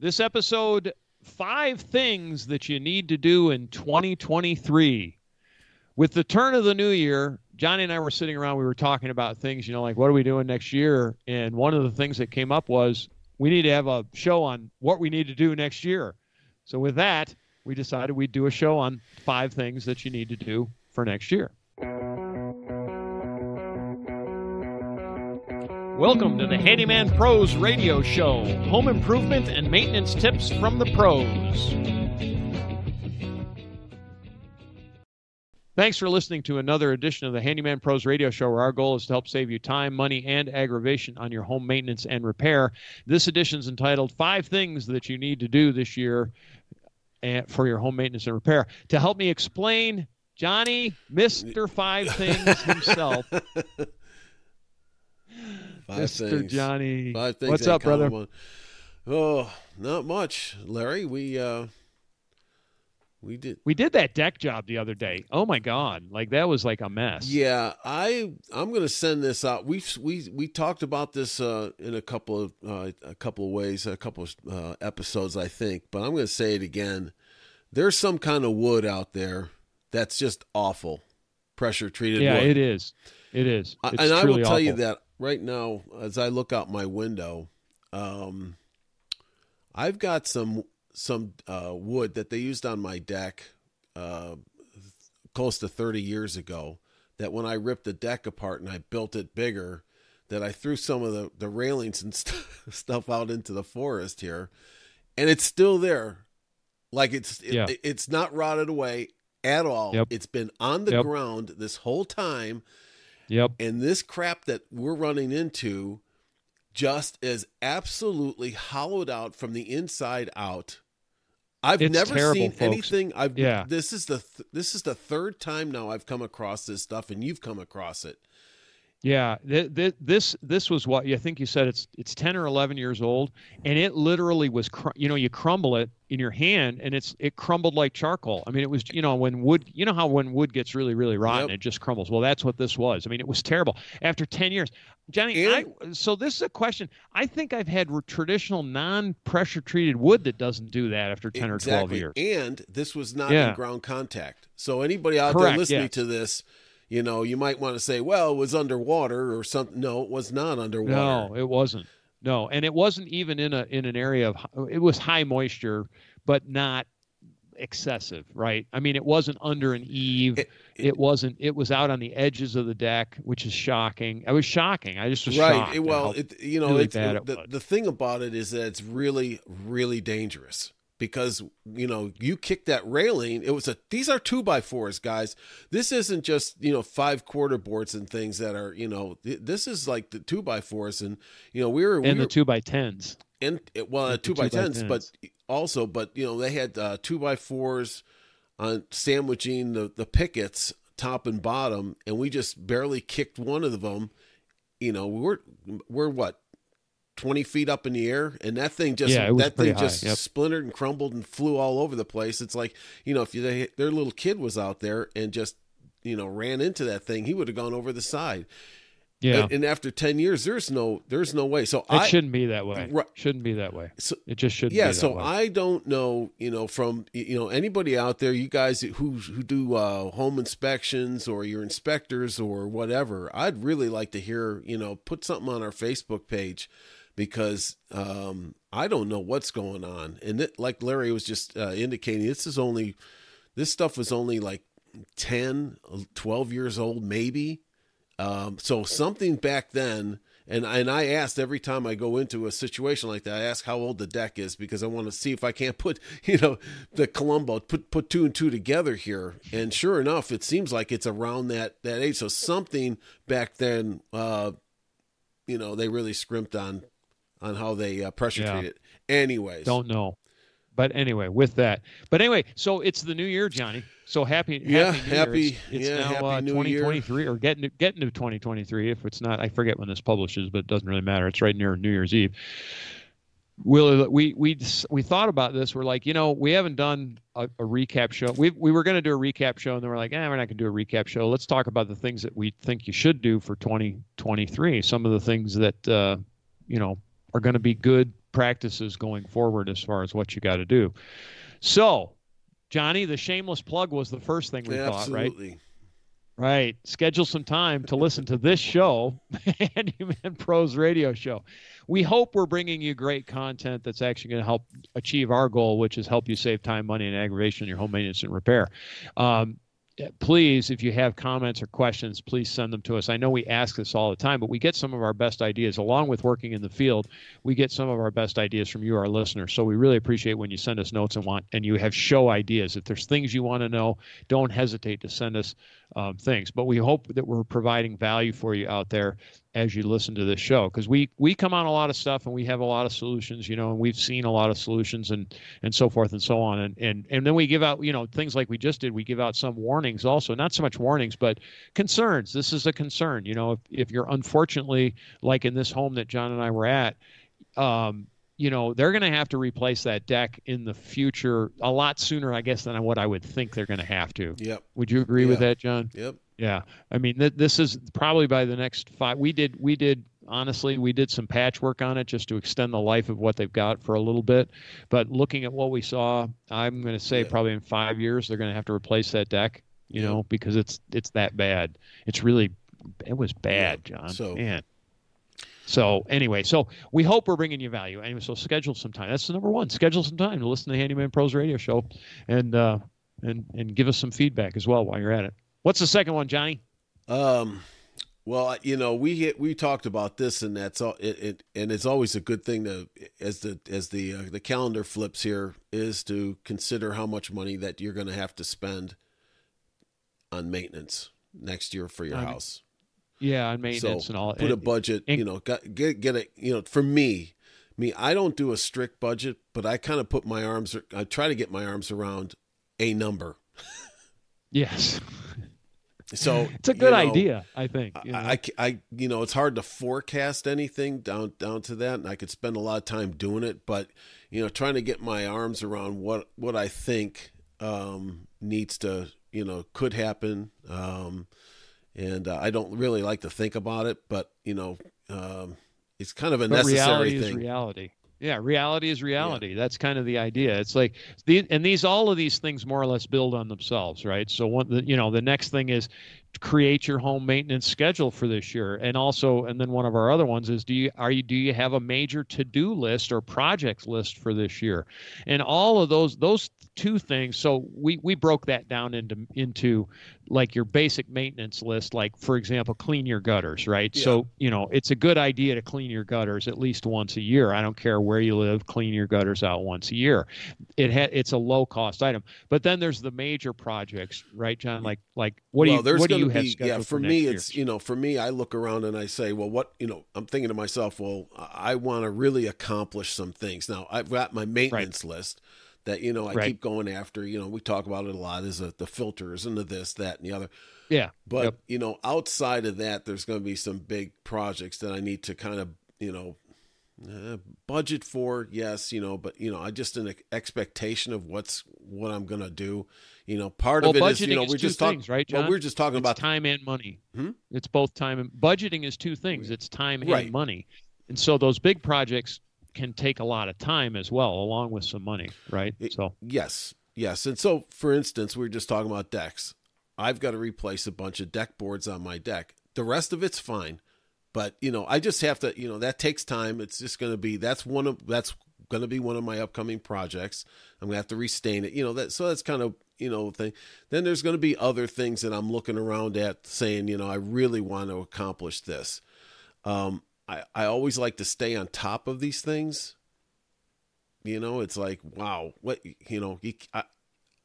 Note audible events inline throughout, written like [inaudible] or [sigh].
This episode five things that you need to do in 2023. With the turn of the new year, Johnny and I were sitting around, we were talking about things, you know, like what are we doing next year? And one of the things that came up was we need to have a show on what we need to do next year. So with that, we decided we'd do a show on five things that you need to do for next year. Welcome to the Handyman Pros Radio Show home improvement and maintenance tips from the pros. Thanks for listening to another edition of the Handyman Pros Radio Show, where our goal is to help save you time, money, and aggravation on your home maintenance and repair. This edition is entitled Five Things That You Need to Do This Year eh, for Your Home Maintenance and Repair. To help me explain, Johnny, Mr. Five Things himself. [laughs] Five Mr. things. Johnny. Five things. What's up, brother? common. Oh, not much, Larry. We uh, we did. We did that deck job the other day. Oh my god, like that was like a mess. Yeah, I I'm gonna send this out. We we we talked about this uh, in a couple of uh, a couple of ways, a couple of uh, episodes, I think. But I'm gonna say it again. There's some kind of wood out there that's just awful, pressure treated Yeah, wood. it is. It is. It's and I will tell you that right now, as I look out my window, um, I've got some some uh, wood that they used on my deck uh, close to 30 years ago. That when I ripped the deck apart and I built it bigger, that I threw some of the, the railings and [laughs] st- stuff out into the forest here, and it's still there. Like it's it- Yeah. it's not rotted away at all. Yep. It's been on the Yep. ground this whole time Yep. and this crap that we're running into just is absolutely hollowed out from the inside out. I've It's never terrible, seen folks. anything. I've Yeah. This is the th- this is the third time now I've come across this stuff, and you've come across it. Yeah, th- th- this this was what you think you said it's it's 10 or 11 years old and it literally was cr- you know you crumble it in your hand and it's it crumbled like charcoal. I mean it was you know when wood you know how when wood gets really really rotten Yep. it just crumbles. Well, that's what this was. I mean it was terrible. After 10 years. Johnny, I, so this is a question. I think I've had r- traditional non-pressure treated wood that doesn't do that after 10 or 12 years. And this was not Yeah. in ground contact. So anybody out there listening yes. to this, you know, you might want to say, "Well, it was underwater or something." No, it was not underwater. No, it wasn't. No, and it wasn't even in a in an area of it was high moisture, but not excessive, right? I mean, it wasn't under an eave. It- It, wasn't. It was out on the edges of the deck, which is shocking. It was shocking. I just was right shocked. it- well it, you know really it's, it- it the, the thing about it is that it's really really dangerous because you know you kick that railing it was a these are two by fours guys this isn't just you know five quarter boards and things that are you know th- this is like the two by fours and you know we were we and were, the two by tens. and it, well, uh, the two by two by tens, but also, but you know, they had uh, two by fours on sandwiching the the pickets top and bottom, and we just barely kicked one of them. You know, we're we're what twenty feet up in the air, and that thing just Yeah, that thing high, just yep. splintered and crumbled and flew all over the place. It's like you know, if you, they, their little kid was out there and just you know ran into that thing, he would have gone over the side. Yeah, And, and after ten years, there's no there's no way. So it I shouldn't be that way. Right. Shouldn't be that way. so It just shouldn't. yeah be that way. Yeah. so way. i don't know you know from you know anybody out there you guys who who do uh home inspections or your inspectors or whatever i'd really like to hear you know put something on our facebook page because um i don't know what's going on and it, like larry was just uh, indicating this is only this stuff was only like 10 12 years old maybe um, so something back then, and and I asked every time I go into a situation like that, I ask how old the deck is because I want to see if I can't put [laughs] you know the Columbo put put two and two together here. And sure enough, it seems like it's around that that age. So something back then, uh, you know, they really scrimped on on how they uh, pressure Yeah. treat it. Anyways, Don't know. But anyway, with that. But anyway, so it's the new year, Johnny. So happy, Yeah, happy, New happy- Year. It's, it's yeah, now happy uh, New Year. 2023 or getting to, getting to 2023. If it's not, I forget when this publishes, but it doesn't really matter. It's right near New Year's Eve. Will we we we thought about this? We're like, you know, we haven't done a, a recap show. We we were going to do a recap show, and then we're like, eh, we're not going to do a recap show. Let's talk about the things that we think you should do for 2023. Some of the things that uh, you know are going to be good practices going forward as far as what you got to do. So, Johnny, the shameless plug was the first thing we Yeah, thought, right? Right. Schedule some time to listen to this show, [laughs] Handyman Pros Radio Show. We hope we're bringing you great content that's actually going to help achieve our goal, which is help you save time, money, and aggravation in your home maintenance and repair. Um, please, if you have comments or questions, please send them to us. I know we ask this all the time, but we get some of our best ideas along with working in the field. We get some of our best ideas from you, our listeners. So we really appreciate when you send us notes and want and you have show ideas. If there's things you want to know, don't hesitate to send us um, things. But we hope that we're providing value for you out there as you listen to this show because we we come on a lot of stuff and we have a lot of solutions, you know, and we've seen a lot of solutions and and so forth and so on. And and and then we give out, you know, things like we just did. We give out some warnings also, not so much warnings, but concerns. This is a concern, you know, if if you're unfortunately like in this home that John and I were at. Um, you know they're going to have to replace that deck in the future a lot sooner i guess than what i would think they're going to have to. Yep. would you agree with that john? Yep. yeah. I mean th- this is probably by the next five we did we did honestly we did some patchwork on it just to extend the life of what they've got for a little bit. But looking at what we saw i'm going to say Yeah. probably in five years they're going to have to replace that deck you Yeah. know because it's it's that bad. It's really it was bad john. So- man so anyway, so we hope we're bringing you value. Anyway, so schedule some time. That's the number one. Schedule some time to listen to the Handyman Pros Radio Show, and uh, and and give us some feedback as well while you're at it. What's the second one, Johnny? Um, well, you know, we hit, we talked about this, and that's all. It, it and it's always a good thing to as the as the uh, the calendar flips here is to consider how much money that you're going to have to spend on maintenance next year for your On- house. Yeah, on maintenance so and all. put a budget. and- you know, get get it. You know, for me, me, I don't do a strict budget, but I kind of put my arms. I try to get my arms around a number. Yes, [laughs] So it's a good you know, idea. I think. you know? I, I, I- you know, it's hard to forecast anything down down to that, and I could spend a lot of time doing it. But you know, trying to get my arms around what what I think um, needs to, you know, could happen. Um, and uh, I don't really like to think about it, but you know, um, it's kind of a but necessary reality thing. is reality. Yeah, reality is reality. That's kind of the idea. It's like the and these all of these things more or less build on themselves, right? So one, the, you know, the next thing is create your home maintenance schedule for this year, and also, and then one of our other ones is do you are you do you have a major to do list or projects list for this year, and all of those those two things. So we we broke that down into into like your basic maintenance list, like for example, clean your gutters, right? Yeah. So you know it's a good idea to clean your gutters at least once a year. I don't care where you live, clean your gutters out once a year. It ha- it's a low cost item. But then there's the major projects, right, John? Like like what do you what do you have be scheduled yeah. For next me, year? it's you know, for me, I look around and I say, well, what you know, I'm thinking to myself, well, I want to really accomplish some things. Now, I've got my maintenance list that you know I Right. keep going after. You know, we talk about it a lot. Is the, the filters and the this, that, and the other. yeah, But Yep. you know, outside of that, there's going to be some big projects that I need to kind of you know uh, budget for. Yes, you know, but you know, I just an expectation of what's what I'm going to do. You know, part well, of it budgeting is you know is we're just talking. right, John? Well, we're just talking it's about time and money. Hmm? It's both time and budgeting is two things. It's time Right. and money, and so those big projects can take a lot of time as well, along with some money, right? It- So Yes, yes. And so, for instance, we were just talking about decks. I've got to replace a bunch of deck boards on my deck. The rest of it's fine, but you know, I just have to. You know, that takes time. It's just going to be that's one of that's going to be one of my upcoming projects. I'm going to have to restain it. You know that. So that's kind of you know thing. Then there's going to be other things that I'm looking around at, saying, you know, I really want to accomplish this. Um, I I always like to stay on top of these things. You know, it's like, wow, what you know, you I,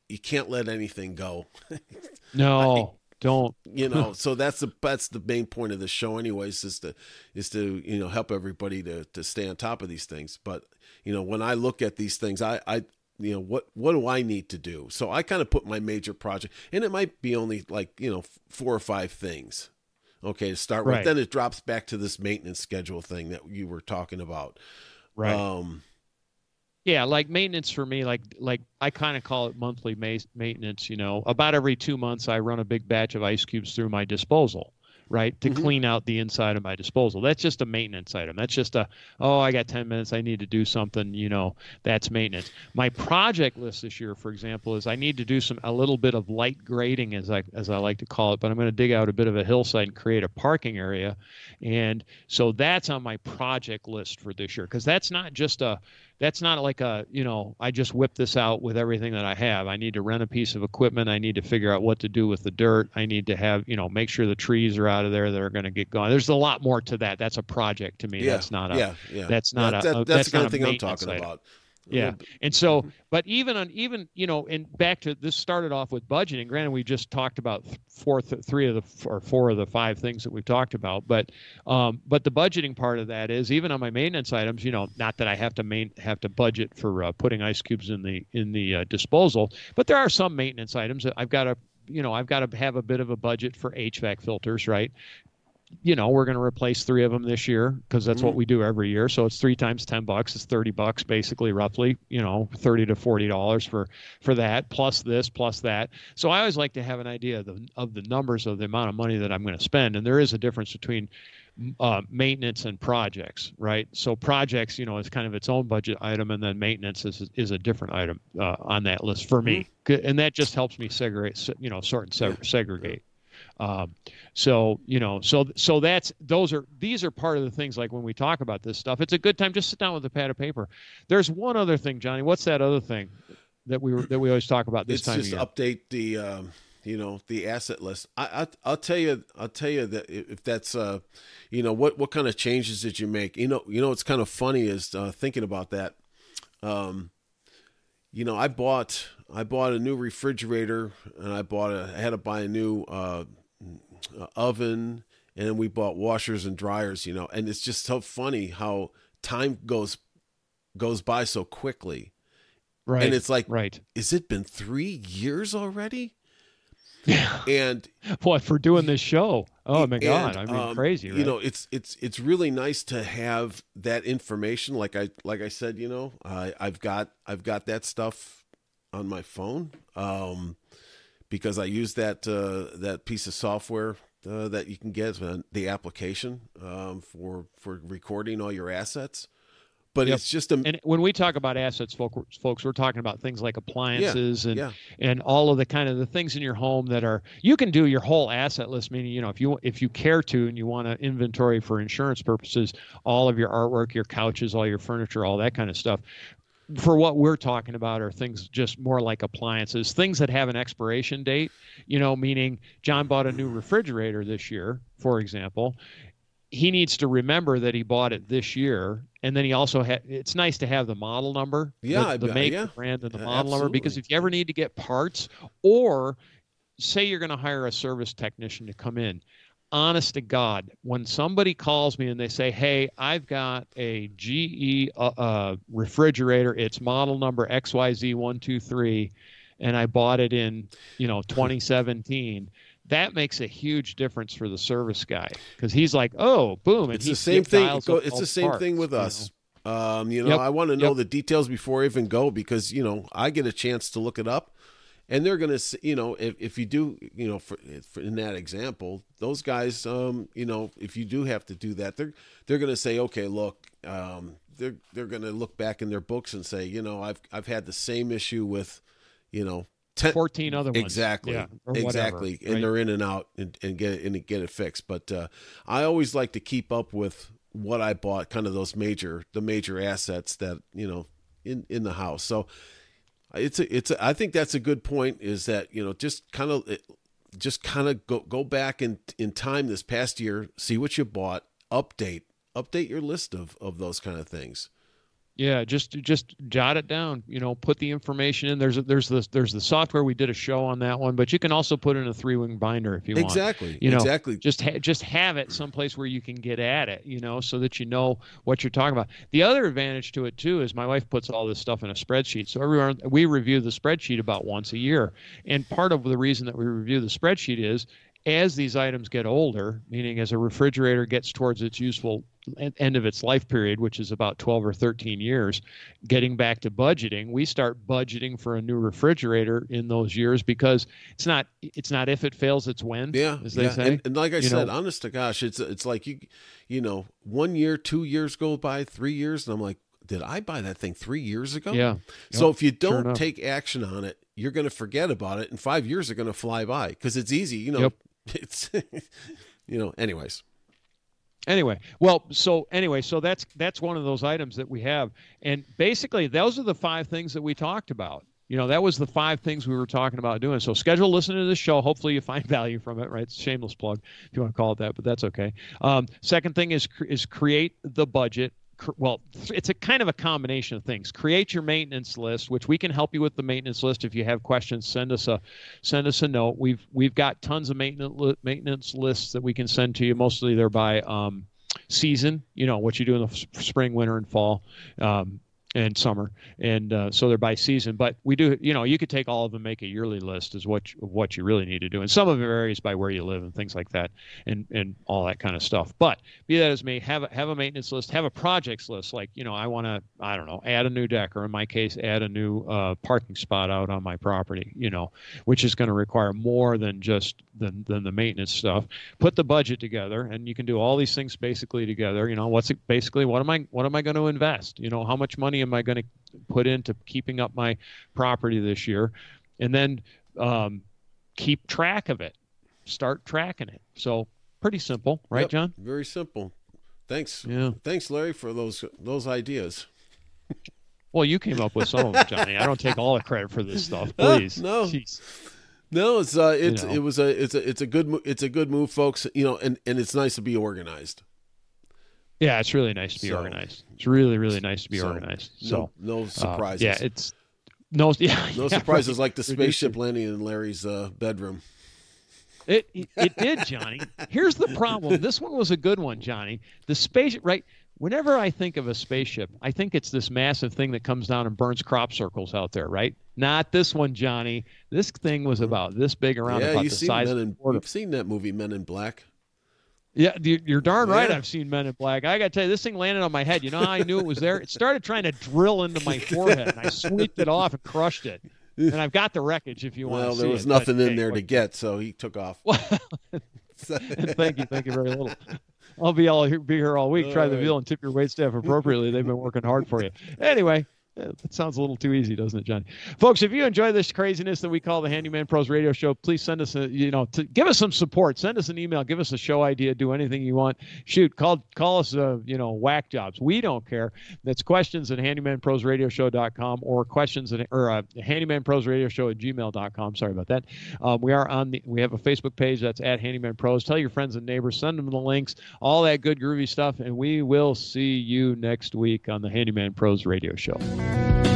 you can't let anything go. [laughs] no, don't. you know, [laughs] so that's the that's the main point of the show, anyways, is to is to you know help everybody to to stay on top of these things. But you know, when I look at these things, I I you know what what do I need to do? So I kind of put my major project, and it might be only like you know four or five things. Okay, to start with, Right. then it drops back to this maintenance schedule thing that you were talking about. Right. Um, Yeah, like maintenance for me, like like I kind of call it monthly ma- maintenance. You know, about every two months, I run a big batch of ice cubes through my disposal, right? To mm-hmm. clean out the inside of my disposal. That's just a maintenance item. That's just a, oh, I got 10 minutes. I need to do something, you know, that's maintenance. My project list this year, for example, is I need to do some, a little bit of light grading as I, as I like to call it, but I'm going to dig out a bit of a hillside and create a parking area. And so that's on my project list for this year. Cause that's not just a, that's not like a you know i just whip this out with everything that i have i need to rent a piece of equipment i need to figure out what to do with the dirt i need to have you know make sure the trees are out of there that are going to get gone. There's a lot more to that. That's a project to me. Yeah, that's not a yeah, yeah. that's not that, a, that, that's, that's the kind of thing i'm talking item. about. Yeah. And so but even on even you know and back to this started off with budgeting. Granted we just talked about four three of the or four of the five things that we've talked about but um but the budgeting part of that is even on my maintenance items you know not that i have to main have to budget for uh, putting ice cubes in the in the uh, disposal but there are some maintenance items that i've got to you know i've got to have a bit of a budget for hvac filters right you know, we're going to replace three of them this year because that's mm what we do every year. So it's three times 10 bucks. It's 30 bucks basically, roughly, you know, 30 to $40 for, for that, plus this, plus that. So I always like to have an idea of the, of the numbers of the amount of money that I'm going to spend. And there is a difference between uh, maintenance and projects, right? So projects, you know, is kind of its own budget item, and then maintenance is is a different item uh, on that list for me, mm-hmm. and that just helps me segregate, you know, sort and seg- segregate. Um, so you know, so so that's those are these are part of the things like when we talk about this stuff. It's a good time just sit down with a pad of paper. There's one other thing, Johnny. What's that other thing that we were that we always talk about this it's time? Just update the um, you know the asset list. I, I will tell you I'll tell you that if that's uh you know what what kind of changes did you make? You know you know what's kind of funny is uh, thinking about that. Um, you know I bought I bought a new refrigerator and I bought a I had to buy a new uh uh, oven, and then we bought washers and dryers. You know, and it's just so funny how time goes goes by so quickly. Right. And it's like, right. Is it been three years already? Yeah. And [laughs] what for doing this show? Oh my god! I mean, um, crazy. Right? You know, it's it's it's really nice to have that information. Like I like I said, you know, I I've got I've got that stuff on my phone. Um, because I use that uh, that piece of software uh, that you can get the application um, for for recording all your assets. But yep. it's just a and when we talk about assets, folks, folks, we're talking about things like appliances yeah, and yeah. and all of the kind of the things in your home that are you can do your whole asset list. Meaning, you know, if you if you care to and you want to inventory for insurance purposes, all of your artwork, your couches, all your furniture, all that kind of stuff for what we're talking about are things just more like appliances, things that have an expiration date, you know, meaning John bought a new refrigerator this year, for example. He needs to remember that he bought it this year. And then he also had, it's nice to have the model number, yeah, the, the make, yeah. the brand, and the model number, because if you ever need to get parts or say you're going to hire a service technician to come in, honest to God, when somebody calls me and they say, "Hey, I've got a GE uh, uh, refrigerator. It's model number XYZ123, and I bought it in, you know, [laughs] 2017." That makes a huge difference for the service guy because he's like, "Oh, boom!" It's the same thing. Go- It's the same parts, thing with you know? us. Um, you know, Yep, I want to know yep. the details before I even go because you know I get a chance to look it up, and they're gonna, you know, if, if you do, you know, for, for in that example, those guys, um, you know, if you do have to do that, they're they're gonna say, okay, look, um, they're they're gonna look back in their books and say, you know, I've I've had the same issue with, you know, ten, 14 other ones. Exactly. Yeah, or whatever, exactly. right? And they're in and out and, and get it and get it fixed. But uh, I always like to keep up with what I bought, kind of those major the major assets that you know in in the house. So it's a, it's a, I think that's a good point. Is that you know just kind of just kind of go go back in in time this past year, see what you bought, update update your list of of those kind of things. Yeah, just just jot it down. You know, put the information in. There's a, there's the there's the software. We did a show on that one, but you can also put in a three wing binder if you want. Exactly. You know, exactly. Just ha- just have it someplace where you can get at it. You know, so that you know what you're talking about. The other advantage to it too is my wife puts all this stuff in a spreadsheet. So everyone we review the spreadsheet about once a year, and part of the reason that we review the spreadsheet is as these items get older, meaning as a refrigerator gets towards its useful end of its life period, which is about 12 or 13 years, getting back to budgeting, we start budgeting for a new refrigerator in those years because it's not it's not if it fails, it's when. Yeah, as they yeah. say. And, and like I you said, know, honest to gosh, it's it's like you you know one year, two years go by, three years, and I'm like, did I buy that thing three years ago? Yeah. So yep, if you don't sure take action on it, you're going to forget about it, and five years are going to fly by because it's easy. You know, yep. [laughs] it's you know. Anyways. Anyway well so anyway so that's that's one of those items that we have. And basically those are the five things that we talked about. You know that was the five things we were talking about doing. So schedule listening to this show. Hopefully you find [laughs] value from it right? Shameless plug if you want to call it that but that's okay. Um, second thing is is create the budget well, it's a kind of a combination of things. Create your maintenance list, which we can help you with the maintenance list. If you have questions, send us a send us a note. We've we've got tons of maintenance maintenance lists that we can send to you. Mostly they're by um, season. You know what you do in the spring, winter, and fall. Um, and summer, and uh, so they're by season. But we do, you know, you could take all of them, make a yearly list, is what you, what you really need to do, and some of it varies by where you live and things like that, and and all that kind of stuff. But be that as may, have a, have a maintenance list, have a projects list. Like you know, I want to, I don't know, add a new deck, or in my case, add a new uh, parking spot out on my property. You know, which is going to require more than just than than the maintenance stuff. Put the budget together, and you can do all these things basically together. You know, what's it basically? What am I what am I going to invest? You know, how much money am I going to put into keeping up my property this year? And then um, keep track of it. Start tracking it. So pretty simple, right, yep, John? Very simple. Thanks. Yeah. Thanks, Larry, for those those ideas. Well, you came up with some of them, Johnny. I don't take all the credit for this stuff. [laughs] Please. No. Jeez. No, it's uh, it's you know. it was a it's a it's a good it's a good move, folks. You know, and and it's nice to be organized. Yeah, it's really nice to be so, organized. It's really, really nice to be so, organized. So no, no surprises. Uh, yeah, it's no, [laughs] yeah, no yeah, surprises right. like the spaceship landing in Larry's uh, bedroom. It, it did, Johnny. Here's the problem. This one was a good one, Johnny. The spaceship, right? Whenever I think of a spaceship, I think it's this massive thing that comes down and burns crop circles out there, right? Not this one, Johnny. This thing was about this big around yeah, about the size. Men in, you've seen that movie, Men in Black. Yeah, you're darn right. Yeah. I've seen Men in Black. I got to tell you, this thing landed on my head. You know how I knew it was there? It started trying to drill into my [laughs] forehead, and I sweeped it off and crushed it. And I've got the wreckage if you want. Well, there was it. nothing but, in hey, there to get, so he took off. Well, [laughs] thank you, thank you very little. I'll be all here, be here all week. All Try right. the veal and tip your wait staff appropriately. They've been working hard for you. Anyway, that sounds a little too easy, doesn't it, Johnny? Folks, if you enjoy this craziness that we call the Handyman Pros Radio Show, please send us a you know to give us some support. Send us an email, give us a show idea, do anything you want. Shoot, call call us uh, you know whack jobs. We don't care. That's questions at handymanprosradioshow.com or questions at or uh, handymanprosradioshow at gmail.com. Sorry about that. Um, we are on the we have a Facebook page that's at Handyman Pros. Tell your friends and neighbors, send them the links, all that good groovy stuff, and we will see you next week on the Handyman Pros Radio Show you